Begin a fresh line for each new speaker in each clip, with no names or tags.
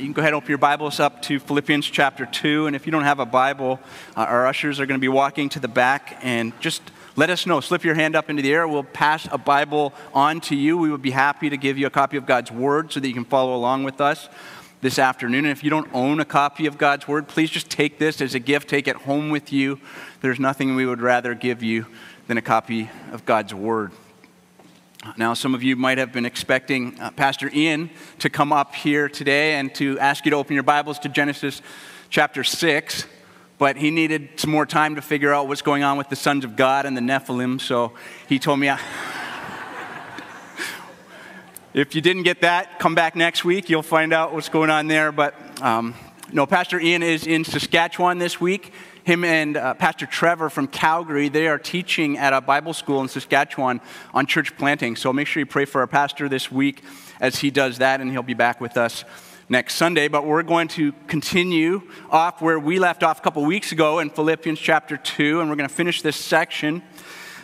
you can go ahead and open your Bibles up to Philippians chapter 2. And if you don't have a Bible, uh, our ushers are going to be walking to the back and just let us know. Slip your hand up into the air. We'll pass a Bible on to you. We would be happy to give you a copy of God's Word so that you can follow along with us this afternoon. And if you don't own a copy of God's Word, please just take this as a gift, take it home with you. There's nothing we would rather give you than a copy of God's Word. Now, some of you might have been expecting uh, Pastor Ian to come up here today and to ask you to open your Bibles to Genesis chapter 6, but he needed some more time to figure out what's going on with the sons of God and the Nephilim, so he told me. I... if you didn't get that, come back next week. You'll find out what's going on there. But um, no, Pastor Ian is in Saskatchewan this week him and uh, Pastor Trevor from Calgary, they are teaching at a Bible school in Saskatchewan on church planting. So make sure you pray for our pastor this week as he does that, and he'll be back with us next Sunday. But we're going to continue off where we left off a couple weeks ago in Philippians chapter 2, and we're going to finish this section.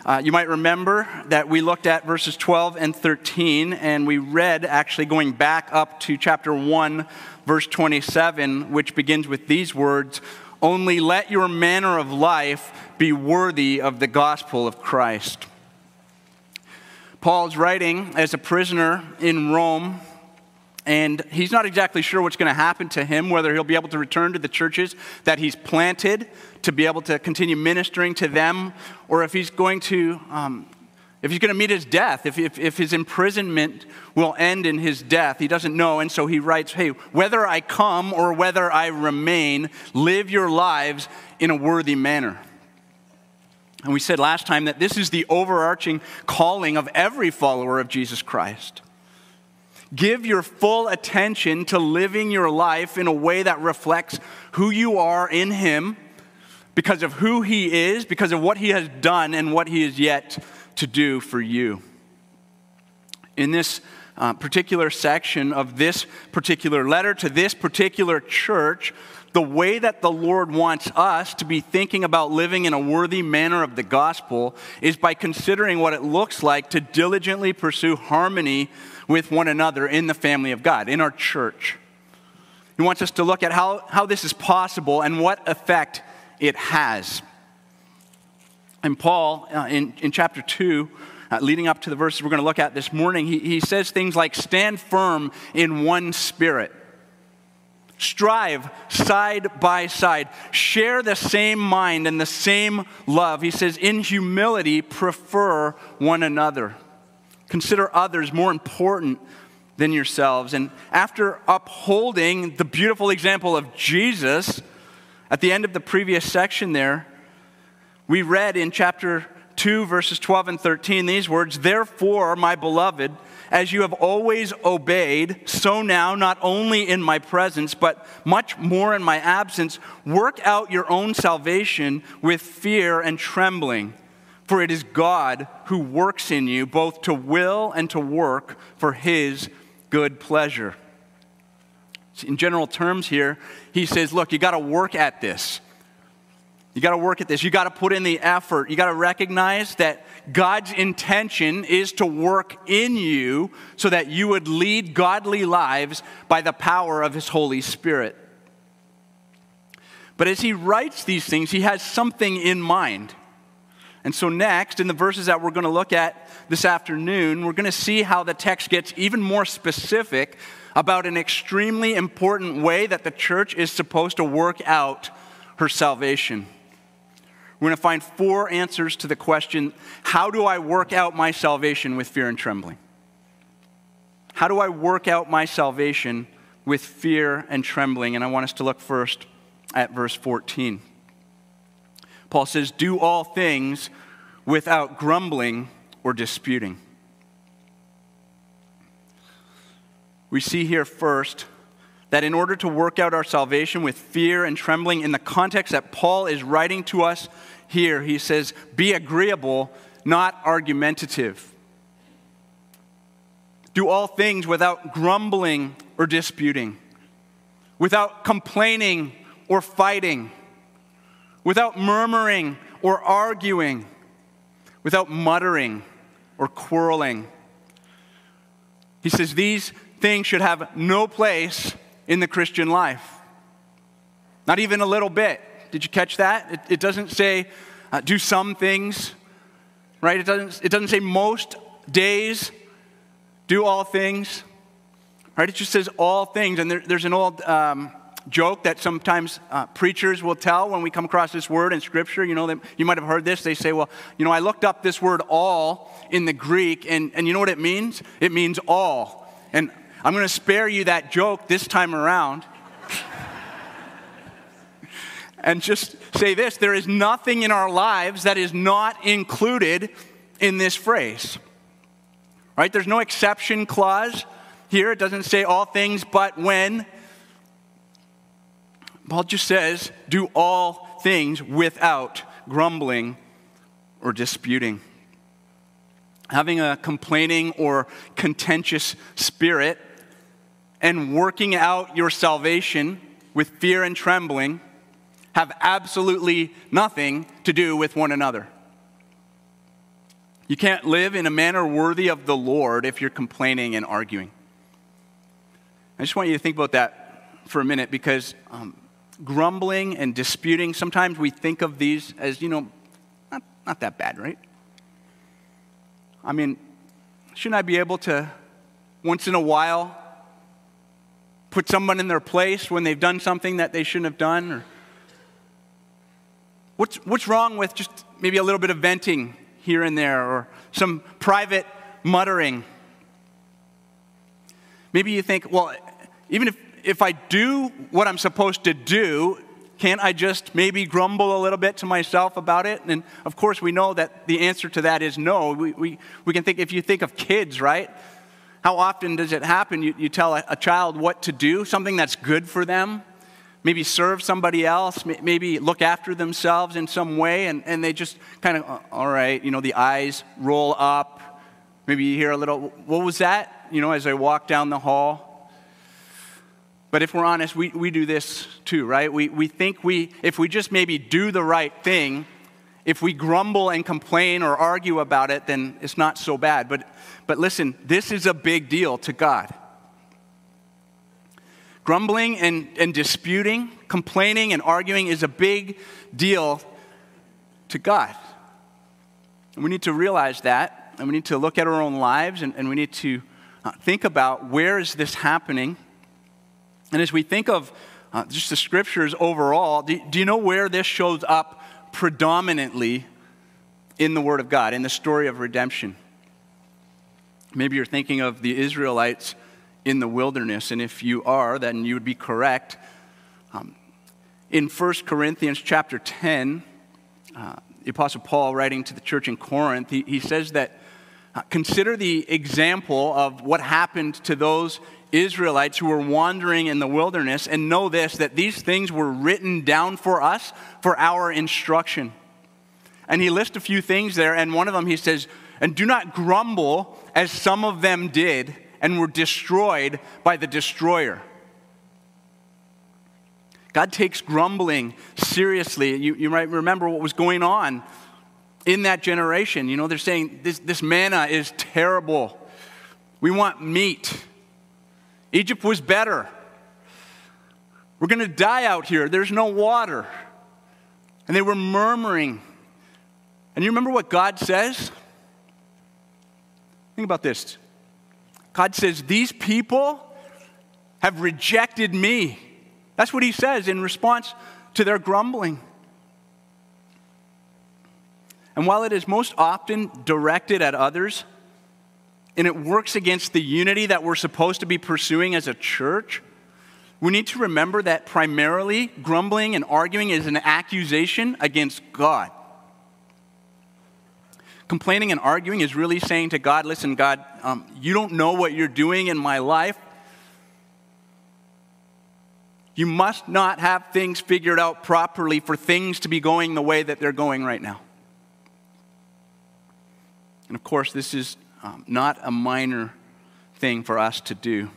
Uh, you might remember that we looked at verses 12 and 13, and we read actually going back up to chapter 1, verse 27, which begins with these words only let your manner of life be worthy of the gospel of Christ. Paul's writing as a prisoner in Rome, and he's not exactly sure what's going to happen to him, whether he'll be able to return to the churches that he's planted to be able to continue ministering to them, or if he's going to um, if he's going to meet his death, if, if, if, his imprisonment will end in his death. He doesn't know. And so he writes, Hey, whether I come or whether I remain, live your lives in a worthy manner. And we said last time that this is the overarching calling of every follower of Jesus Christ. Give your full attention to living your life in a way that reflects who you are in Him because of who He is, because of what He has done, and what He is yet to do for you. In this uh, particular section of this particular letter to this particular church, the way that the Lord wants us to be thinking about living in a worthy manner of the gospel is by considering what it looks like to diligently pursue harmony with one another in the family of God, in our church. He wants us to look at how, how this is possible and what effect it has. And Paul, uh, in, in chapter 2, uh, leading up to the verses we're going to look at this morning, he, he says things like, Stand firm in one spirit. Strive side by side. Share the same mind and the same love. He says, In humility, prefer one another. Consider others more important than yourselves. And after upholding the beautiful example of Jesus, at the end of the previous section there, we read in chapter 2, verses 12 and 13 these words Therefore, my beloved, as you have always obeyed, so now, not only in my presence, but much more in my absence, work out your own salvation with fear and trembling. For it is God who works in you both to will and to work for his good pleasure. In general terms, here, he says, Look, you got to work at this. You got to work at this. You got to put in the effort. You got to recognize that God's intention is to work in you so that you would lead godly lives by the power of His Holy Spirit. But as he writes these things, he has something in mind. And so, next, in the verses that we're going to look at this afternoon, we're going to see how the text gets even more specific about an extremely important way that the church is supposed to work out her salvation. We're going to find four answers to the question how do I work out my salvation with fear and trembling? How do I work out my salvation with fear and trembling? And I want us to look first at verse 14. Paul says, Do all things without grumbling or disputing. We see here first that in order to work out our salvation with fear and trembling, in the context that Paul is writing to us here, he says, Be agreeable, not argumentative. Do all things without grumbling or disputing, without complaining or fighting, without murmuring or arguing, without muttering or quarreling. He says these things should have no place in the Christian life. Not even a little bit. Did you catch that? It, it doesn't say uh, do some things, right? It doesn't, it doesn't say most days do all things, right? It just says all things. And there, there's an old um, joke that sometimes uh, preachers will tell when we come across this word in Scripture. You know, you might have heard this. They say, well, you know, I looked up this word all in the Greek, and, and you know what it means? It means all. And I'm going to spare you that joke this time around. and just say this there is nothing in our lives that is not included in this phrase. Right? There's no exception clause here. It doesn't say all things but when. Paul just says, do all things without grumbling or disputing. Having a complaining or contentious spirit and working out your salvation with fear and trembling have absolutely nothing to do with one another. You can't live in a manner worthy of the Lord if you're complaining and arguing. I just want you to think about that for a minute because um, grumbling and disputing, sometimes we think of these as, you know, not, not that bad, right? I mean, shouldn't I be able to, once in a while, put someone in their place when they've done something that they shouldn't have done? Or what's, what's wrong with just maybe a little bit of venting here and there or some private muttering? Maybe you think, well, even if, if I do what I'm supposed to do, can't I just maybe grumble a little bit to myself about it? And of course, we know that the answer to that is no. We, we, we can think, if you think of kids, right? How often does it happen? You, you tell a, a child what to do, something that's good for them, maybe serve somebody else, maybe look after themselves in some way, and, and they just kind of, uh, all right, you know, the eyes roll up. Maybe you hear a little, what was that? You know, as I walk down the hall. But if we're honest, we, we do this too, right? We, we think we, if we just maybe do the right thing, if we grumble and complain or argue about it, then it's not so bad. But, but listen, this is a big deal to God. Grumbling and, and disputing, complaining and arguing is a big deal to God. And we need to realize that, and we need to look at our own lives, and, and we need to uh, think about where is this happening and as we think of uh, just the scriptures overall, do, do you know where this shows up predominantly in the Word of God, in the story of redemption? Maybe you're thinking of the Israelites in the wilderness, and if you are, then you would be correct. Um, in 1 Corinthians chapter 10, uh, the Apostle Paul, writing to the church in Corinth, he, he says that uh, consider the example of what happened to those Israelites who were wandering in the wilderness, and know this that these things were written down for us for our instruction. And he lists a few things there, and one of them he says, And do not grumble as some of them did and were destroyed by the destroyer. God takes grumbling seriously. You, you might remember what was going on in that generation. You know, they're saying this, this manna is terrible. We want meat. Egypt was better. We're going to die out here. There's no water. And they were murmuring. And you remember what God says? Think about this. God says, These people have rejected me. That's what he says in response to their grumbling. And while it is most often directed at others, and it works against the unity that we're supposed to be pursuing as a church, we need to remember that primarily grumbling and arguing is an accusation against God. Complaining and arguing is really saying to God, listen, God, um, you don't know what you're doing in my life. You must not have things figured out properly for things to be going the way that they're going right now. And of course, this is um, not a minor thing for us to do.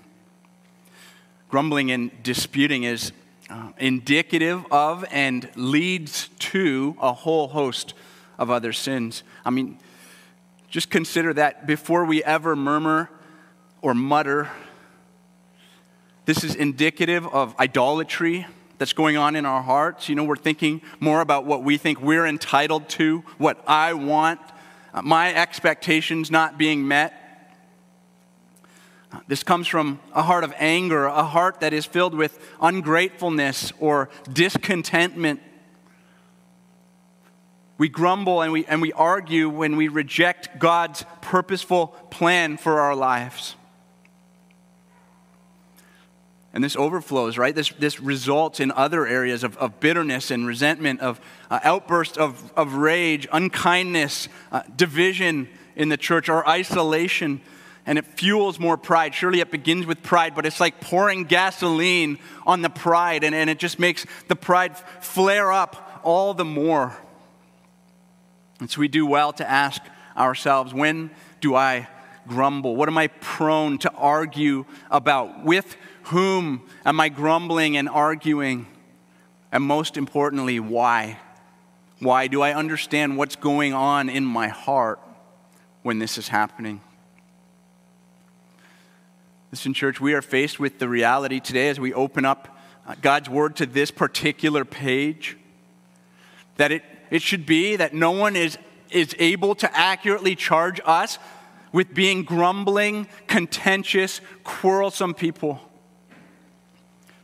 Grumbling and disputing is uh, indicative of and leads to a whole host of other sins. I mean, just consider that before we ever murmur or mutter, this is indicative of idolatry that's going on in our hearts. You know, we're thinking more about what we think we're entitled to, what I want, Uh, my expectations not being met. Uh, this comes from a heart of anger, a heart that is filled with ungratefulness or discontentment. We grumble and we, and we argue when we reject God's purposeful plan for our lives. And this overflows, right? This, this results in other areas of, of bitterness and resentment, of uh, outbursts of, of rage, unkindness, uh, division in the church, or isolation and it fuels more pride. Surely it begins with pride, but it's like pouring gasoline on the pride, and, and it just makes the pride flare up all the more. And so we do well to ask ourselves when do I grumble? What am I prone to argue about? With whom am I grumbling and arguing? And most importantly, why? Why do I understand what's going on in my heart when this is happening? Listen, church, we are faced with the reality today as we open up uh, God's word to this particular page that it, it should be that no one is, is able to accurately charge us with being grumbling, contentious, quarrelsome people.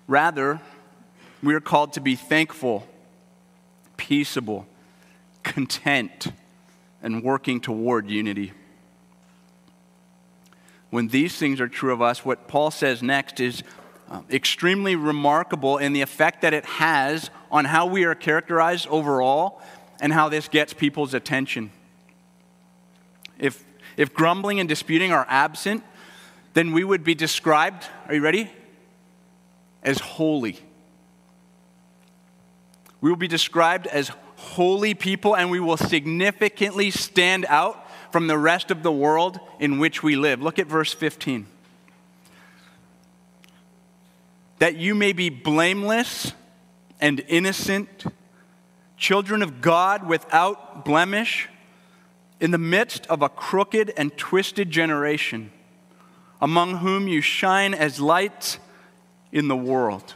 Rather, we are called to be thankful, peaceable, content, and working toward unity. When these things are true of us, what Paul says next is uh, extremely remarkable in the effect that it has on how we are characterized overall and how this gets people's attention. If, if grumbling and disputing are absent, then we would be described, are you ready? As holy. We will be described as holy people and we will significantly stand out from the rest of the world in which we live. Look at verse 15. That you may be blameless and innocent, children of God without blemish, in the midst of a crooked and twisted generation, among whom you shine as lights in the world.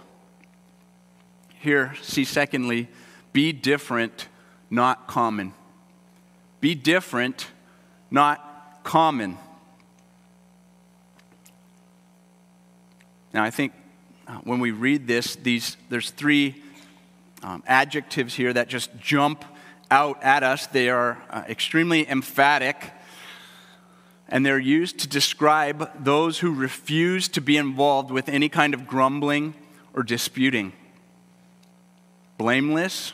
Here, see, secondly, be different, not common. Be different, not common. Now, I think uh, when we read this, these, there's three um, adjectives here that just jump out at us. They are uh, extremely emphatic, and they're used to describe those who refuse to be involved with any kind of grumbling or disputing. Blameless,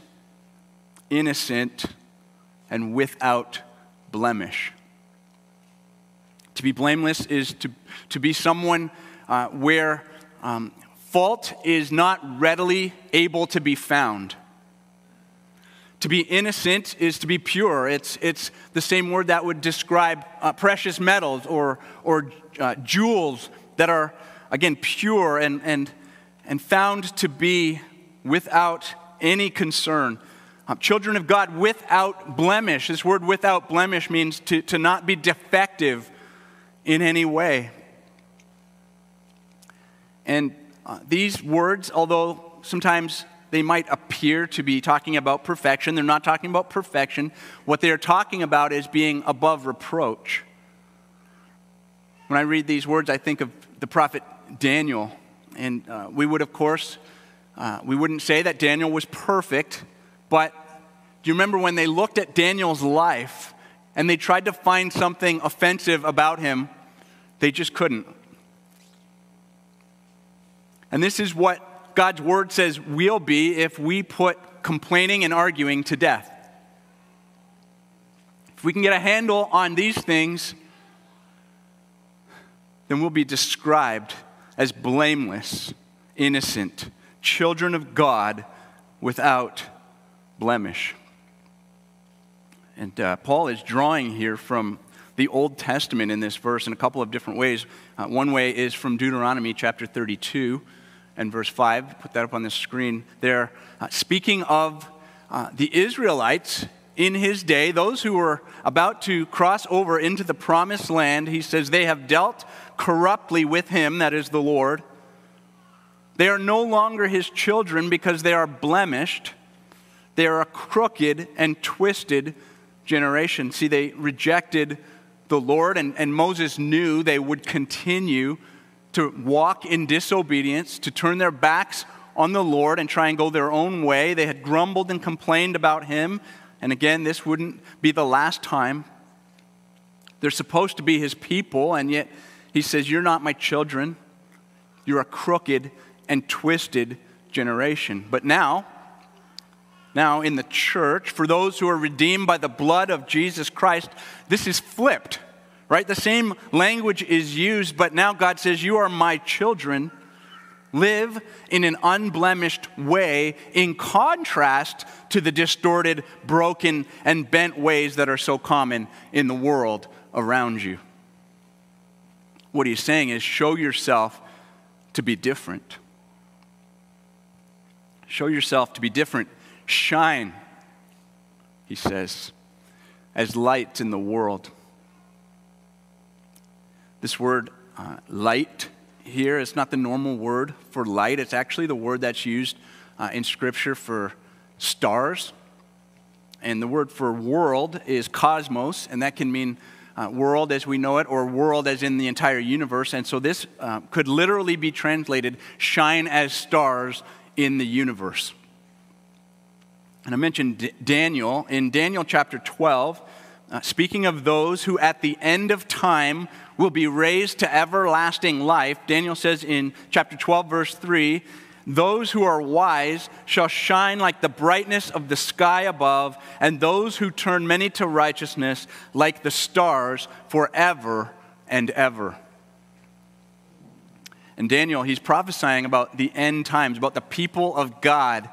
innocent, and without blemish. To be blameless is to, to be someone uh, where um, fault is not readily able to be found. To be innocent is to be pure. It's, it's the same word that would describe uh, precious metals or, or uh, jewels that are, again, pure and, and, and found to be without any concern. Um, children of God without blemish. This word without blemish means to, to not be defective in any way. And uh, these words, although sometimes they might appear to be talking about perfection, they're not talking about perfection. What they are talking about is being above reproach. When I read these words, I think of the prophet Daniel. And uh, we would, of course, uh, we wouldn't say that Daniel was perfect, but do you remember when they looked at Daniel's life and they tried to find something offensive about him? They just couldn't. And this is what God's word says we'll be if we put complaining and arguing to death. If we can get a handle on these things, then we'll be described as blameless, innocent, children of God without blemish. And uh, Paul is drawing here from the Old Testament in this verse in a couple of different ways. Uh, one way is from Deuteronomy chapter 32 and verse 5. Put that up on the screen there. Uh, speaking of uh, the Israelites in his day, those who were about to cross over into the promised land, he says, they have dealt corruptly with him, that is the Lord, They are no longer his children because they are blemished. They are a crooked and twisted generation. See, they rejected the Lord, and, and Moses knew they would continue to walk in disobedience, to turn their backs on the Lord and try and go their own way. They had grumbled and complained about him. And again, this wouldn't be the last time. They're supposed to be his people, and yet he says, You're not my children. You're a crooked and twisted generation. But now, now in the church, for those who are redeemed by the blood of Jesus Christ, this is flipped, right? The same language is used, but now God says, You are my children. Live in an unblemished way in contrast to the distorted, broken, and bent ways that are so common in the world around you. What he's saying is show yourself to be different. Show yourself to be different. Shine, he says, as light in the world. This word, uh, light, here is not the normal word for light. It's actually the word that's used uh, in Scripture for stars. And the word for world is cosmos, and that can mean uh, world as we know it or world as in the entire universe. And so this uh, could literally be translated shine as stars in the universe. And I mentioned D- Daniel. In Daniel chapter 12, uh, speaking of those who at the end of time will be raised to everlasting life, Daniel says in chapter 12, verse 3 those who are wise shall shine like the brightness of the sky above, and those who turn many to righteousness like the stars forever and ever. And Daniel, he's prophesying about the end times, about the people of God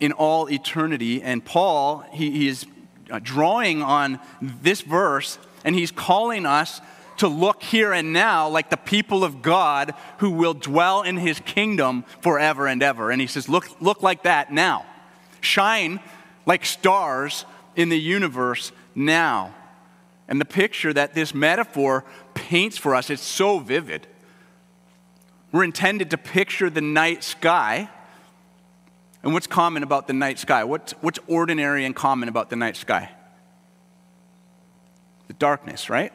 in all eternity. And Paul, he, he is drawing on this verse, and he's calling us to look here and now like the people of God who will dwell in his kingdom forever and ever. And he says, look, look like that now. Shine like stars in the universe now. And the picture that this metaphor paints for us, it's so vivid. We're intended to picture the night sky. And what's common about the night sky? What's, what's ordinary and common about the night sky? The darkness, right?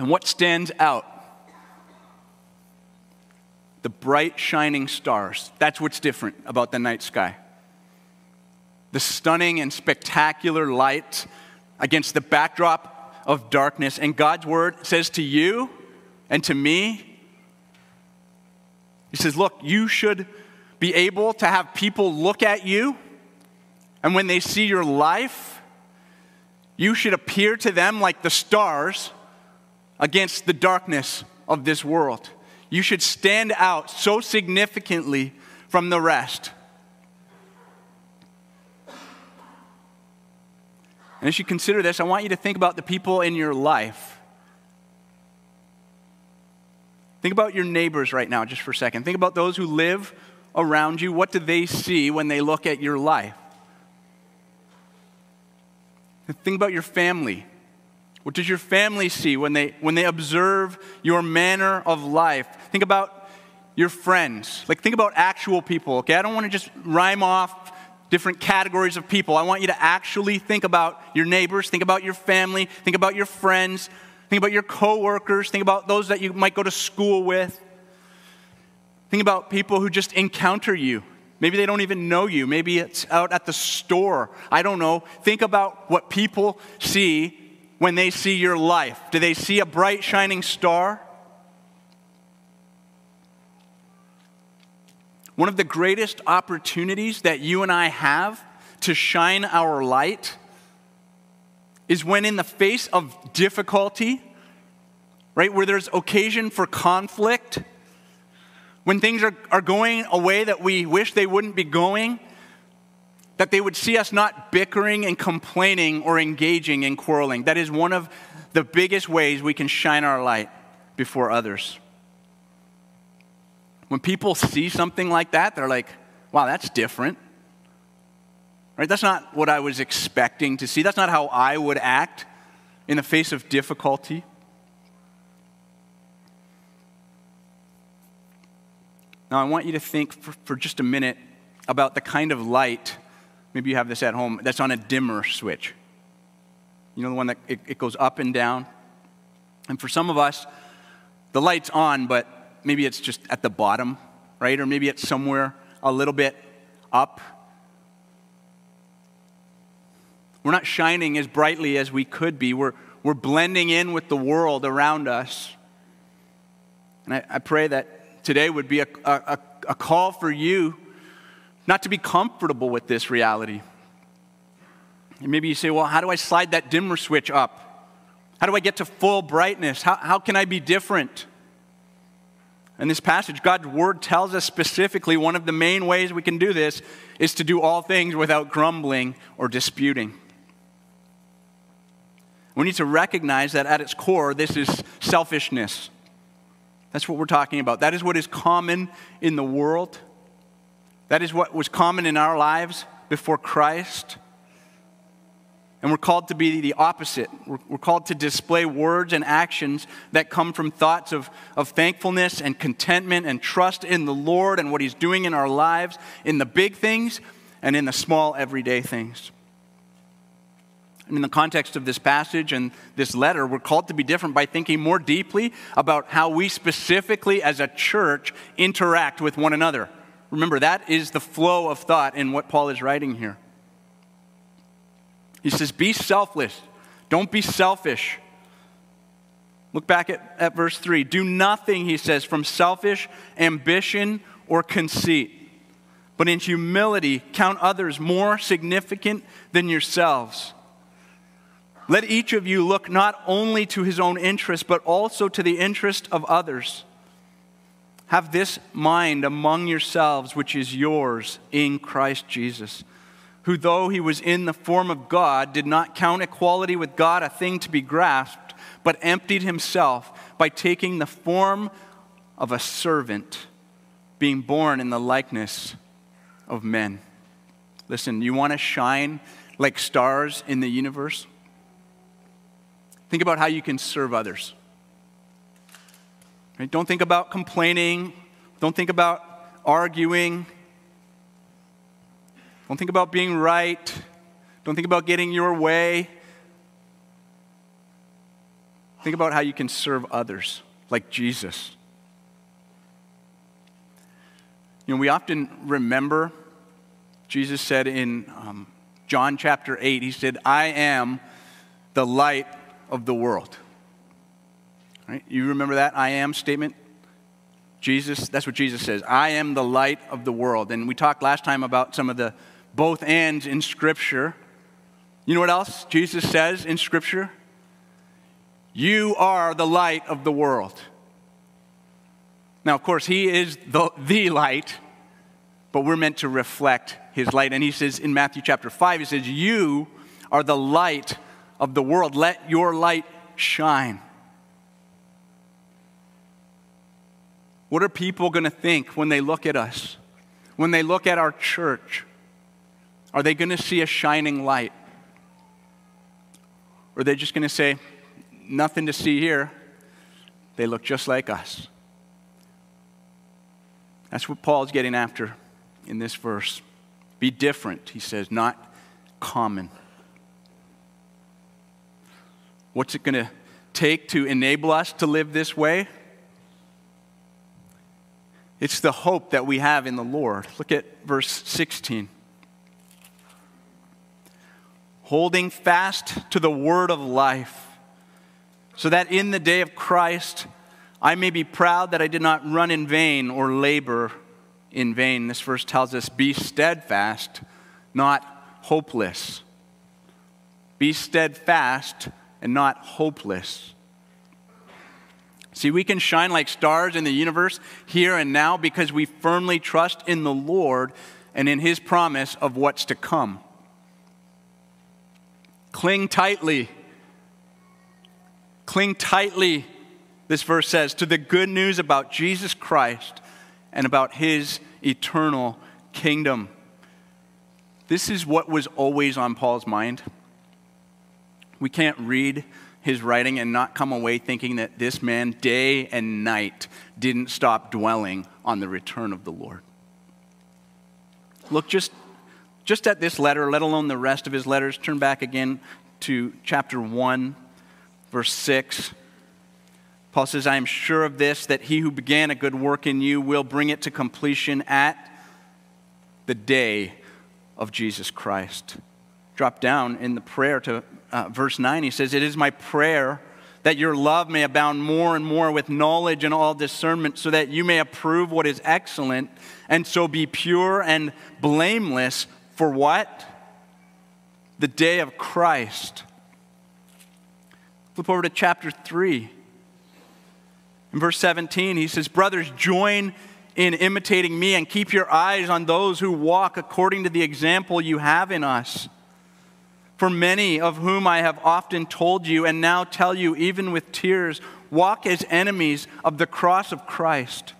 And what stands out? The bright, shining stars. That's what's different about the night sky. The stunning and spectacular light against the backdrop of darkness. And God's word says to you and to me, He says, Look, you should be able to have people look at you, and when they see your life, you should appear to them like the stars against the darkness of this world. You should stand out so significantly from the rest. And as you consider this, I want you to think about the people in your life. Think about your neighbors right now, just for a second. Think about those who live around you. What do they see when they look at your life? Think about your family. What does your family see when they, when they observe your manner of life? Think about your friends. Like, think about actual people, okay? I don't want to just rhyme off different categories of people. I want you to actually think about your neighbors, think about your family, think about your friends, think about your coworkers, think about those that you might go to school with. Think about people who just encounter you. Maybe they don't even know you. Maybe it's out at the store. I don't know. Think about what people see when they see your life? Do they see a bright, shining star? One of the greatest opportunities that you and I have to shine our light is when, in the face of difficulty, right, where there's occasion for conflict, when things are, are going a way that we wish they wouldn't be going, that they would see us not bickering and complaining or engaging in quarreling. That is one of the biggest ways we can shine our light before others. When people see something like that, they're like, wow, that's different. Right? That's not what I was expecting to see. That's not how I would act in the face of difficulty. Now, I want you to think for, for just a minute about the kind of light, maybe you have this at home, that's on a dimmer switch. You know, the one that it, it goes up and down? And for some of us, the light's on, but maybe it's just at the bottom, right? Or maybe it's somewhere a little bit up. We're not shining as brightly as we could be. We're, we're blending in with the world around us. And I, I pray that today would be a, a, a call for you not to be comfortable with this reality. And maybe you say, well, how do I slide that dimmer switch up? How do I get to full brightness? How, how can I be different? In this passage, God's word tells us specifically one of the main ways we can do this is to do all things without grumbling or disputing. We need to recognize that at its core, this is selfishness. That's what we're talking about. That is what is common in the world. That is what was common in our lives before Christ. And we're called to be the opposite. We're, we're, called to display words and actions that come from thoughts of, of thankfulness and contentment and trust in the Lord and what He's doing in our lives, in the big things and in the small, everyday things. And in the context of this passage and this letter, we're called to be different by thinking more deeply about how we specifically as a church interact with one another. Remember, that is the flow of thought in what Paul is writing here. He says, Be selfless. Don't be selfish. Look back at, at verse 3. Do nothing, he says, from selfish ambition or conceit, but in humility count others more significant than yourselves. Let each of you look not only to his own interest, but also to the interest of others. Have this mind among yourselves, which is yours in Christ Jesus who, though he was in the form of God, did not count equality with God a thing to be grasped, but emptied himself by taking the form of a servant, being born in the likeness of men. Listen, you want to shine like stars in the universe? Think about how you can serve others. Right? Don't think about complaining. Don't think about arguing. Don't think about being right. Don't think about getting your way. Think about how you can serve others like Jesus. You know, we often remember, Jesus said in um, John chapter 8, He said, I am the light of the world. Right? You remember that I am statement? Jesus, that's what Jesus says. I am the light of the world. And we talked last time about some of the both ands in Scripture. You know what else Jesus says in Scripture? You are the light of the world. Now, of course, He is the, the light, but we're meant to reflect His light. And He says in Matthew chapter 5, He says, You are the light of the world. Let your light shine. What are people going to think when they look at us? When they look at our church? Are they going to see a shining light? Or are they just going to say, nothing to see here? They look just like us. That's what Paul's getting after in this verse. Be different, he says, not common. What's it going to take to enable us to live this way? It's the hope that we have in the Lord. Look at verse 16 holding fast to the word of life, so that in the day of Christ I may be proud that I did not run in vain or labor in vain. This verse tells us be steadfast, not hopeless. Be steadfast and not hopeless. See, we can shine like stars in the universe here and now because we firmly trust in the Lord and in His promise of what's to come. Cling tightly. Cling tightly, this verse says, to the good news about Jesus Christ and about his eternal kingdom. This is what was always on Paul's mind. We can't read his writing and not come away thinking that this man, day and night, didn't stop dwelling on the return of the Lord. Look just, just at this letter, let alone the rest of his letters. Turn back again to chapter 1, verse 6. Paul says, I am sure of this, that he who began a good work in you will bring it to completion at the day of Jesus Christ. Drop down in the prayer to uh, verse 9. He says, It is my prayer that your love may abound more and more with knowledge and all discernment, so that you may approve what is excellent, and so be pure and blameless for what? The day of Christ. Flip over to chapter 3. In verse 17, he says, Brothers, join in imitating me and keep your eyes on those who walk according to the example you have in us. For many of whom I have often told you and now tell you, even with tears, walk as enemies of the cross of Christ.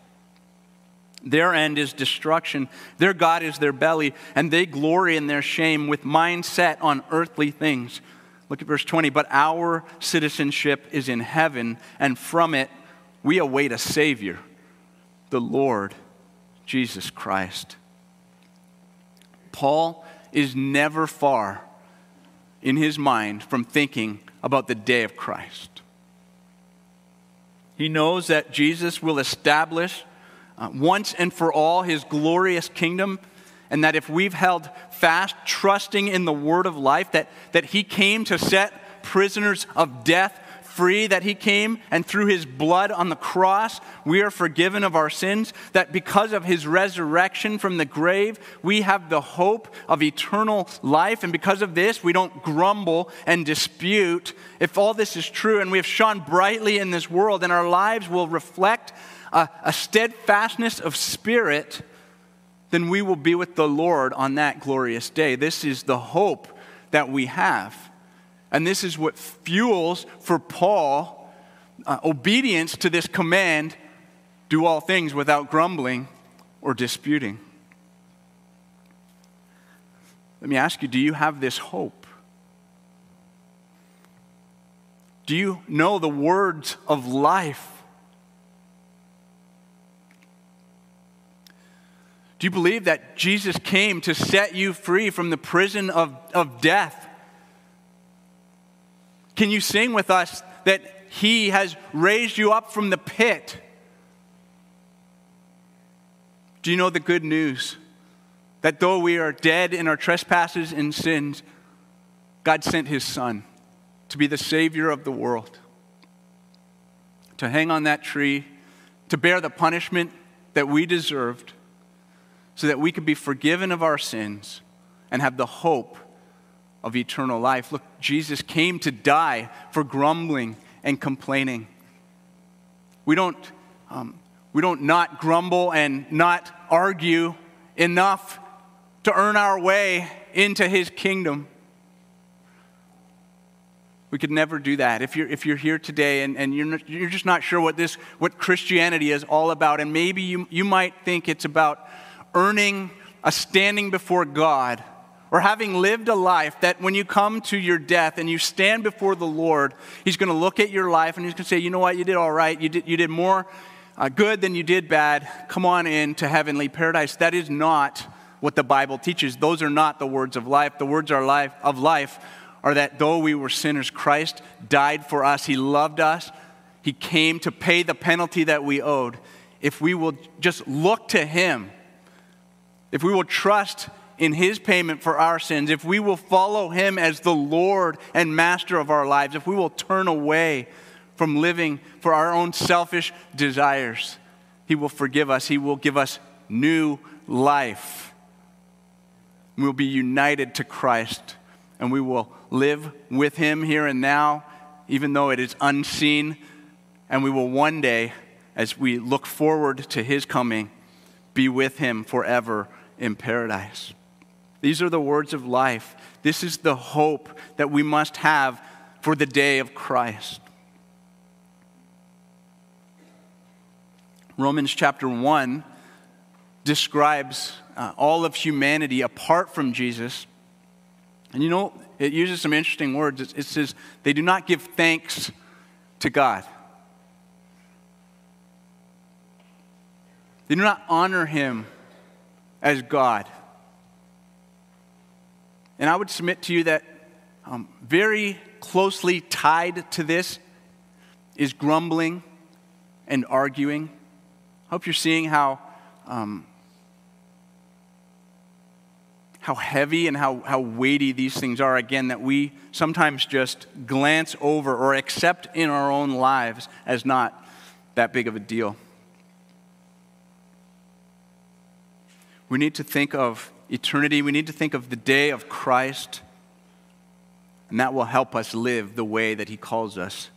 Their end is destruction. Their God is their belly, and they glory in their shame with mind set on earthly things. Look at verse 20. But our citizenship is in heaven, and from it we await a Savior, the Lord Jesus Christ. Paul is never far in his mind from thinking about the day of Christ. He knows that Jesus will establish uh, once and for all his glorious kingdom, and that if we've held fast, trusting in the word of life, that, that he came to set prisoners of death free, that he came and through his blood on the cross, we are forgiven of our sins, that because of his resurrection from the grave, we have the hope of eternal life. And because of this, we don't grumble and dispute. If all this is true and we have shone brightly in this world and our lives will reflect a, a steadfastness of spirit, then we will be with the Lord on that glorious day. This is the hope that we have. And this is what fuels for Paul uh, obedience to this command do all things without grumbling or disputing. Let me ask you do you have this hope? Do you know the words of life? Do you believe that Jesus came to set you free from the prison of, of death? Can you sing with us that He has raised you up from the pit? Do you know the good news? That though we are dead in our trespasses and sins, God sent His Son to be the Savior of the world, to hang on that tree, to bear the punishment that we deserved, so that we could be forgiven of our sins and have the hope of eternal life. Look, Jesus came to die for grumbling and complaining. We don't, um, we don't not grumble and not argue enough to earn our way into his kingdom. We could never do that. If you're, if you're here today and, and you're, you're just not sure what, this, what Christianity is all about, and maybe you, you might think it's about earning a standing before God or having lived a life that when you come to your death and you stand before the Lord, He's going to look at your life and He's going to say, you know what, you did all right. You did, you did more uh, good than you did bad. Come on in to heavenly paradise. That is not what the Bible teaches. Those are not the words of life. The words are life, of life are that though we were sinners, Christ died for us. He loved us. He came to pay the penalty that we owed. If we will just look to Him, if we will trust in his payment for our sins, if we will follow him as the Lord and master of our lives, if we will turn away from living for our own selfish desires, he will forgive us. He will give us new life. We'll be united to Christ and we will live with him here and now, even though it is unseen. And we will one day, as we look forward to his coming, be with him forever in paradise. These are the words of life. This is the hope that we must have for the day of Christ. Romans chapter 1 describes uh, all of humanity apart from Jesus And you know, it uses some interesting words. It, it says, they do not give thanks to God. They do not honor him as God. And I would submit to you that um, very closely tied to this is grumbling and arguing. I hope you're seeing how, um, how heavy and how, how weighty these things are, again, that we sometimes just glance over or accept in our own lives as not that big of a deal. We need to think of eternity. We need to think of the day of Christ. And that will help us live the way that He calls us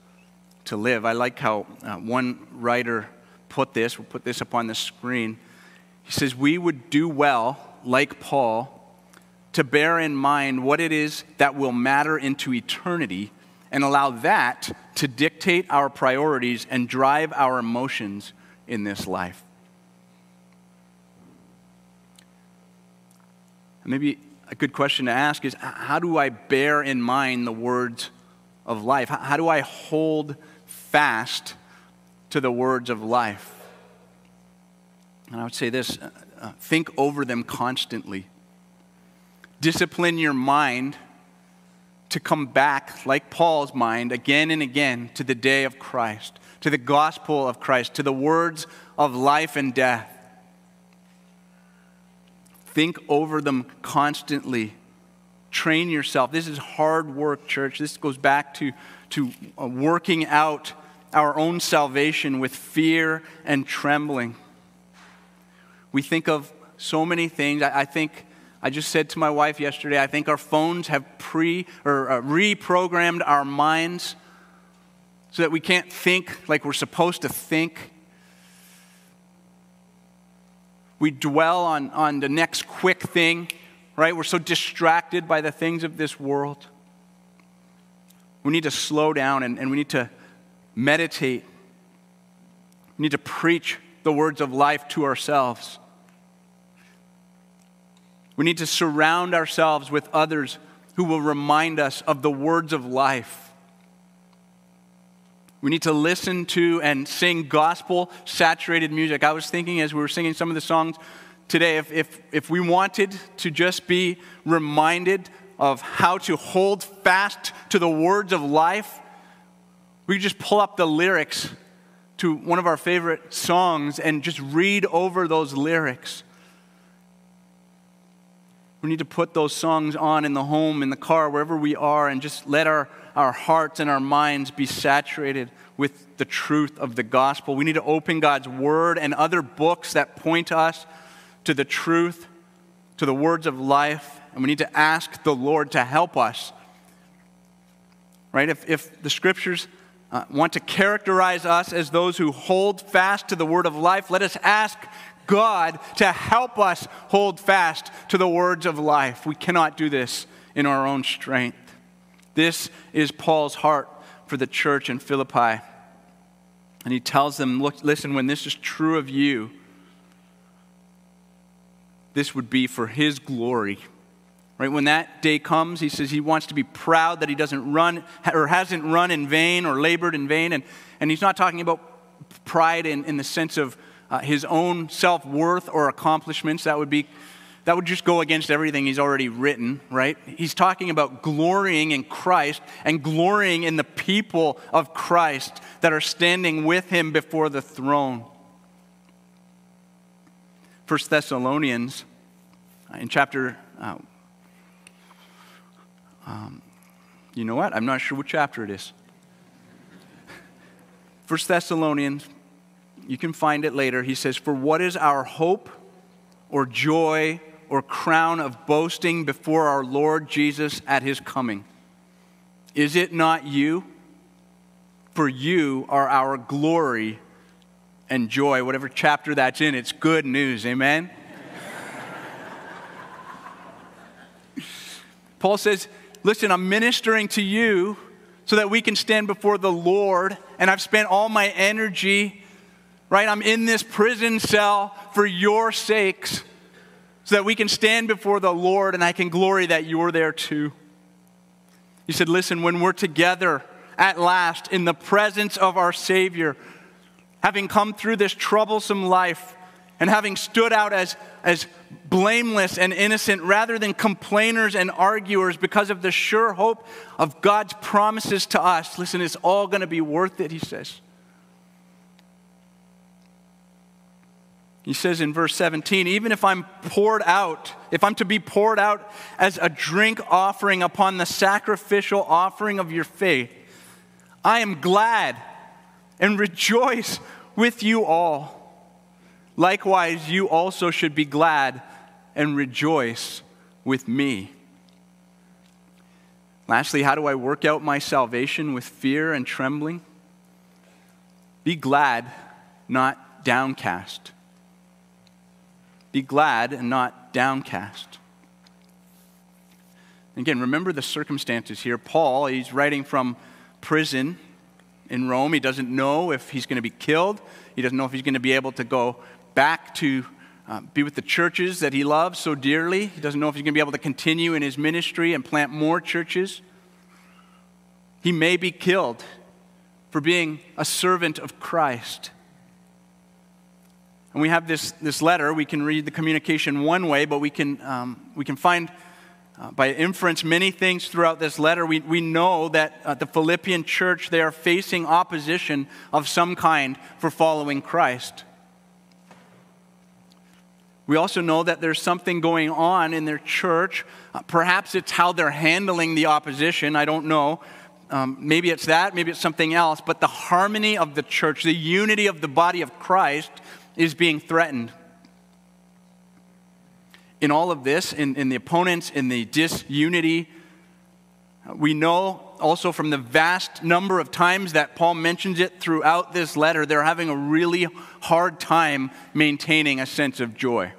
to live. I like how uh, one writer put this. We'll put this up on the screen. He says, We would do well, like Paul, to bear in mind what it is that will matter into eternity and allow that to dictate our priorities and drive our emotions in this life. Maybe a good question to ask is how do I bear in mind the words of life? How do I hold fast to the words of life? And I would say this uh, uh, think over them constantly. Discipline your mind to come back, like Paul's mind, again and again to the day of Christ, to the gospel of Christ, to the words of life and death. Think over them constantly. Train yourself. This is hard work, church. This goes back to, to uh, working out our own salvation with fear and trembling. We think of so many things. I, I think I just said to my wife yesterday, I think our phones have pre or uh, reprogrammed our minds so that we can't think like we're supposed to think. We dwell on, on the next quick thing, right? We're so distracted by the things of this world. We need to slow down and, and we need to meditate. We need to preach the words of life to ourselves. We need to surround ourselves with others who will remind us of the words of life. We need to listen to and sing gospel saturated music. I was thinking as we were singing some of the songs today, if, if, if we wanted to just be reminded of how to hold fast to the words of life, we could just pull up the lyrics to one of our favorite songs and just read over those lyrics. We need to put those songs on in the home, in the car, wherever we are, and just let our our hearts and our minds be saturated with the truth of the gospel. We need to open God's word and other books that point us to the truth, to the words of life, and we need to ask the Lord to help us. Right? If, if the scriptures uh, want to characterize us as those who hold fast to the word of life, let us ask God to help us hold fast to the words of life. We cannot do this in our own strength. This is Paul's heart for the church in Philippi. And he tells them, Look, listen, when this is true of you, this would be for his glory. Right? When that day comes, he says he wants to be proud that he doesn't run or hasn't run in vain or labored in vain. And, and he's not talking about pride in, in the sense of uh, his own self worth or accomplishments. That would be that would just go against everything he's already written, right? He's talking about glorying in Christ and glorying in the people of Christ that are standing with him before the throne. First Thessalonians, uh, in chapter, uh, um, you know what? I'm not sure what chapter it is. First Thessalonians, you can find it later. He says, For what is our hope or joy or crown of boasting before our Lord Jesus at his coming? Is it not you? For you are our glory and joy. Whatever chapter that's in, it's good news. Amen? Paul says, Listen, I'm ministering to you so that we can stand before the Lord, and I've spent all my energy, right? I'm in this prison cell for your sakes so that we can stand before the Lord and I can glory that you're there too. He said, Listen, when we're together at last in the presence of our Savior, having come through this troublesome life and having stood out as, as blameless and innocent rather than complainers and arguers because of the sure hope of God's promises to us, listen, it's all going to be worth it, he says. He says in verse 17, even if I'm poured out, if I'm to be poured out as a drink offering upon the sacrificial offering of your faith, I am glad and rejoice with you all. Likewise, you also should be glad and rejoice with me. Lastly, how do I work out my salvation with fear and trembling? Be glad, not downcast. Be glad and not downcast. Again, remember the circumstances here. Paul, he's writing from prison in Rome. He doesn't know if he's going to be killed, he doesn't know if he's going to be able to go back to uh, be with the churches that he loves so dearly. He doesn't know if he's going to be able to continue in his ministry and plant more churches. He may be killed for being a servant of Christ. And we have this, this letter. We can read the communication one way, but we can, um, we can find uh, by inference many things throughout this letter. We, we know that uh, the Philippian church, they are facing opposition of some kind for following Christ. We also know that there's something going on in their church. Uh, perhaps it's how they're handling the opposition. I don't know. Um, maybe it's that, maybe it's something else. But the harmony of the church, the unity of the body of Christ, is being threatened. In all of this, in, in the opponents, in the disunity, we know also from the vast number of times that Paul mentions it throughout this letter, they're having a really hard time maintaining a sense of joy.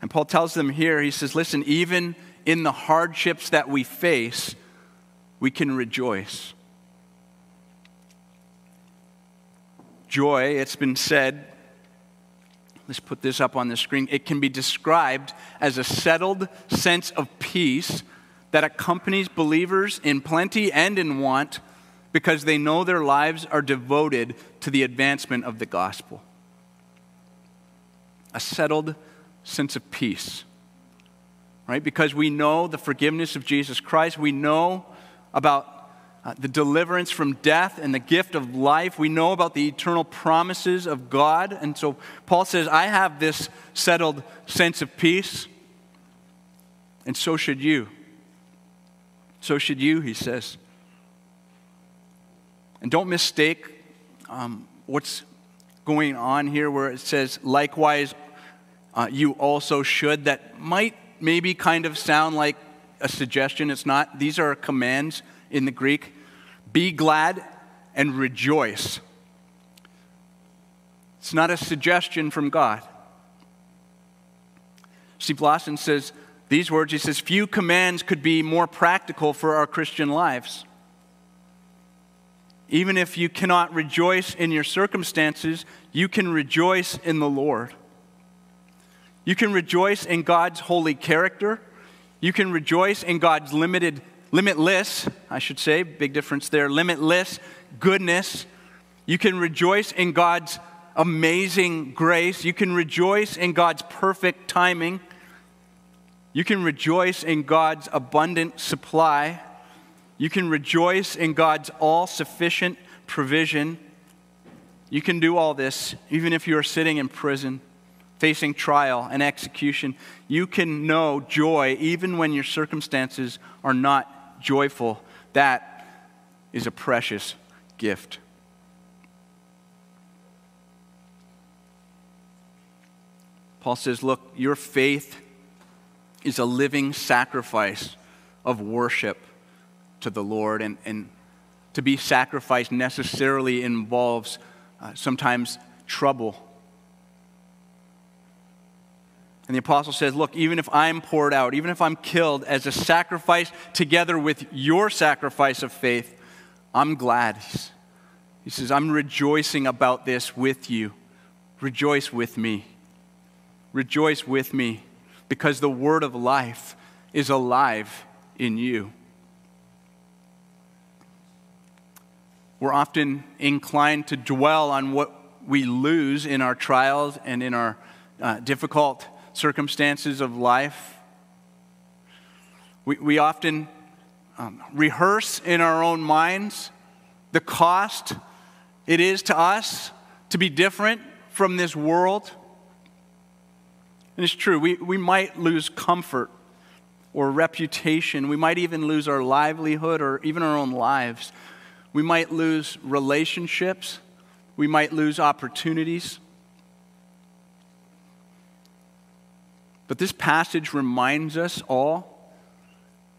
And Paul tells them here, he says, listen, even in the hardships that we face, we can rejoice. joy, it's been said, let's put this up on the screen, it can be described as a settled sense of peace that accompanies believers in plenty and in want because they know their lives are devoted to the advancement of the gospel. A settled sense of peace, right? Because we know the forgiveness of Jesus Christ, we know about uh, the deliverance from death and the gift of life. We know about the eternal promises of God. And so Paul says, I have this settled sense of peace, and so should you. So should you, he says. And don't mistake um, what's going on here where it says, likewise, uh, you also should. That might maybe kind of sound like a suggestion. It's not. These are commands in the Greek. Be glad and rejoice. It's not a suggestion from God. Steve Lawson says these words he says, Few commands could be more practical for our Christian lives. Even if you cannot rejoice in your circumstances, you can rejoice in the Lord. You can rejoice in God's holy character. You can rejoice in God's limited limitless, I should say, big difference there, limitless goodness. You can rejoice in God's amazing grace. You can rejoice in God's perfect timing. You can rejoice in God's abundant supply. You can rejoice in God's all sufficient provision. You can do all this even if you are sitting in prison, facing trial and execution. You can know joy even when your circumstances are not joyful, that is a precious gift. Paul says, Look, your faith is a living sacrifice of worship to the Lord. And, and to be sacrificed necessarily involves uh, sometimes trouble and the apostle says, Look, even if I'm poured out, even if I'm killed as a sacrifice together with your sacrifice of faith, I'm glad. He says, I'm rejoicing about this with you. Rejoice with me. Rejoice with me because the word of life is alive in you. We're often inclined to dwell on what we lose in our trials and in our uh, difficult circumstances of life. We, we often um, rehearse in our own minds the cost it is to us to be different from this world. And it's true, we, we might lose comfort or reputation. We might even lose our livelihood or even our own lives. We might lose relationships. We might lose opportunities. But this passage reminds us all,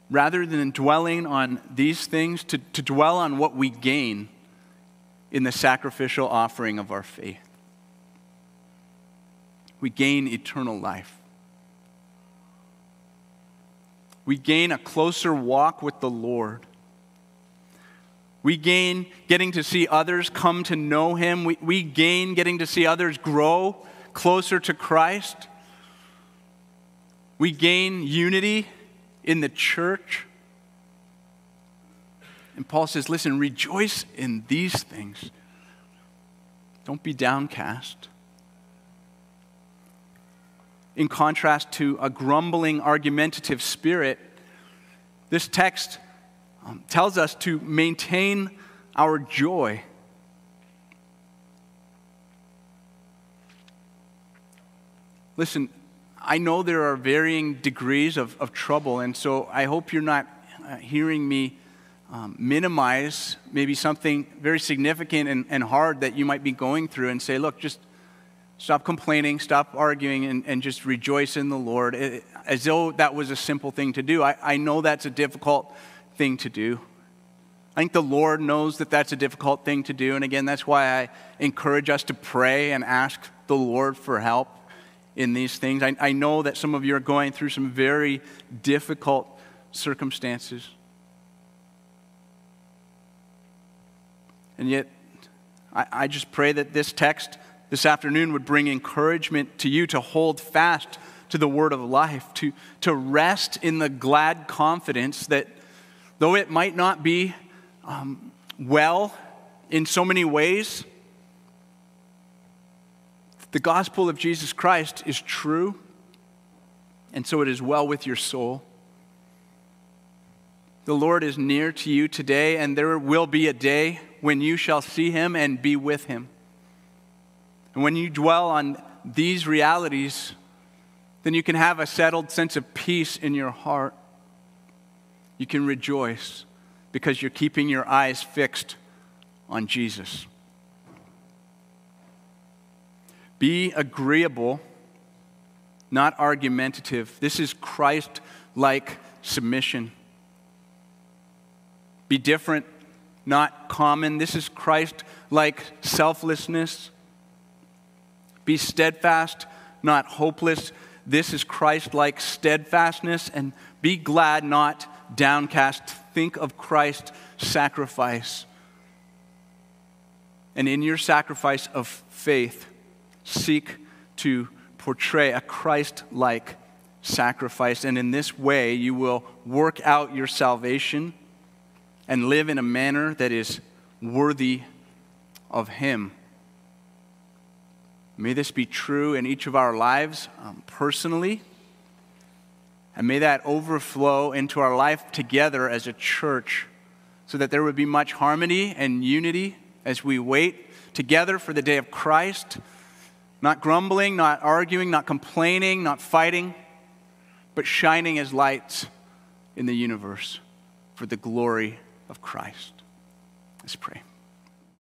rather than dwelling on these things, to, to dwell on what we gain in the sacrificial offering of our faith. We gain eternal life. We gain a closer walk with the Lord. We gain getting to see others come to know Him. We, we gain getting to see others grow closer to Christ. We gain unity in the church. And Paul says, listen, rejoice in these things. Don't be downcast. In contrast to a grumbling, argumentative spirit, this text um, tells us to maintain our joy. Listen, I know there are varying degrees of, of trouble, and so I hope you're not uh, hearing me um, minimize maybe something very significant and, and hard that you might be going through and say, look, just stop complaining, stop arguing, and, and just rejoice in the Lord, as though that was a simple thing to do. I, I know that's a difficult thing to do. I think the Lord knows that that's a difficult thing to do. And again, that's why I encourage us to pray and ask the Lord for help in these things. I, I know that some of you are going through some very difficult circumstances. And yet, I, I just pray that this text this afternoon would bring encouragement to you to hold fast to the word of life, to, to rest in the glad confidence that though it might not be um, well in so many ways, the gospel of Jesus Christ is true, and so it is well with your soul. The Lord is near to you today, and there will be a day when you shall see him and be with him. And when you dwell on these realities, then you can have a settled sense of peace in your heart. You can rejoice because you're keeping your eyes fixed on Jesus. Be agreeable, not argumentative. This is Christ like submission. Be different, not common. This is Christ like selflessness. Be steadfast, not hopeless. This is Christ like steadfastness. And be glad, not downcast. Think of Christ's sacrifice. And in your sacrifice of faith, seek to portray a Christ like sacrifice. And in this way, you will work out your salvation and live in a manner that is worthy of Him. May this be true in each of our lives um, personally. And may that overflow into our life together as a church so that there would be much harmony and unity as we wait together for the day of Christ not grumbling, not arguing, not complaining, not fighting, but shining as lights in the universe for the glory of Christ. Let's pray.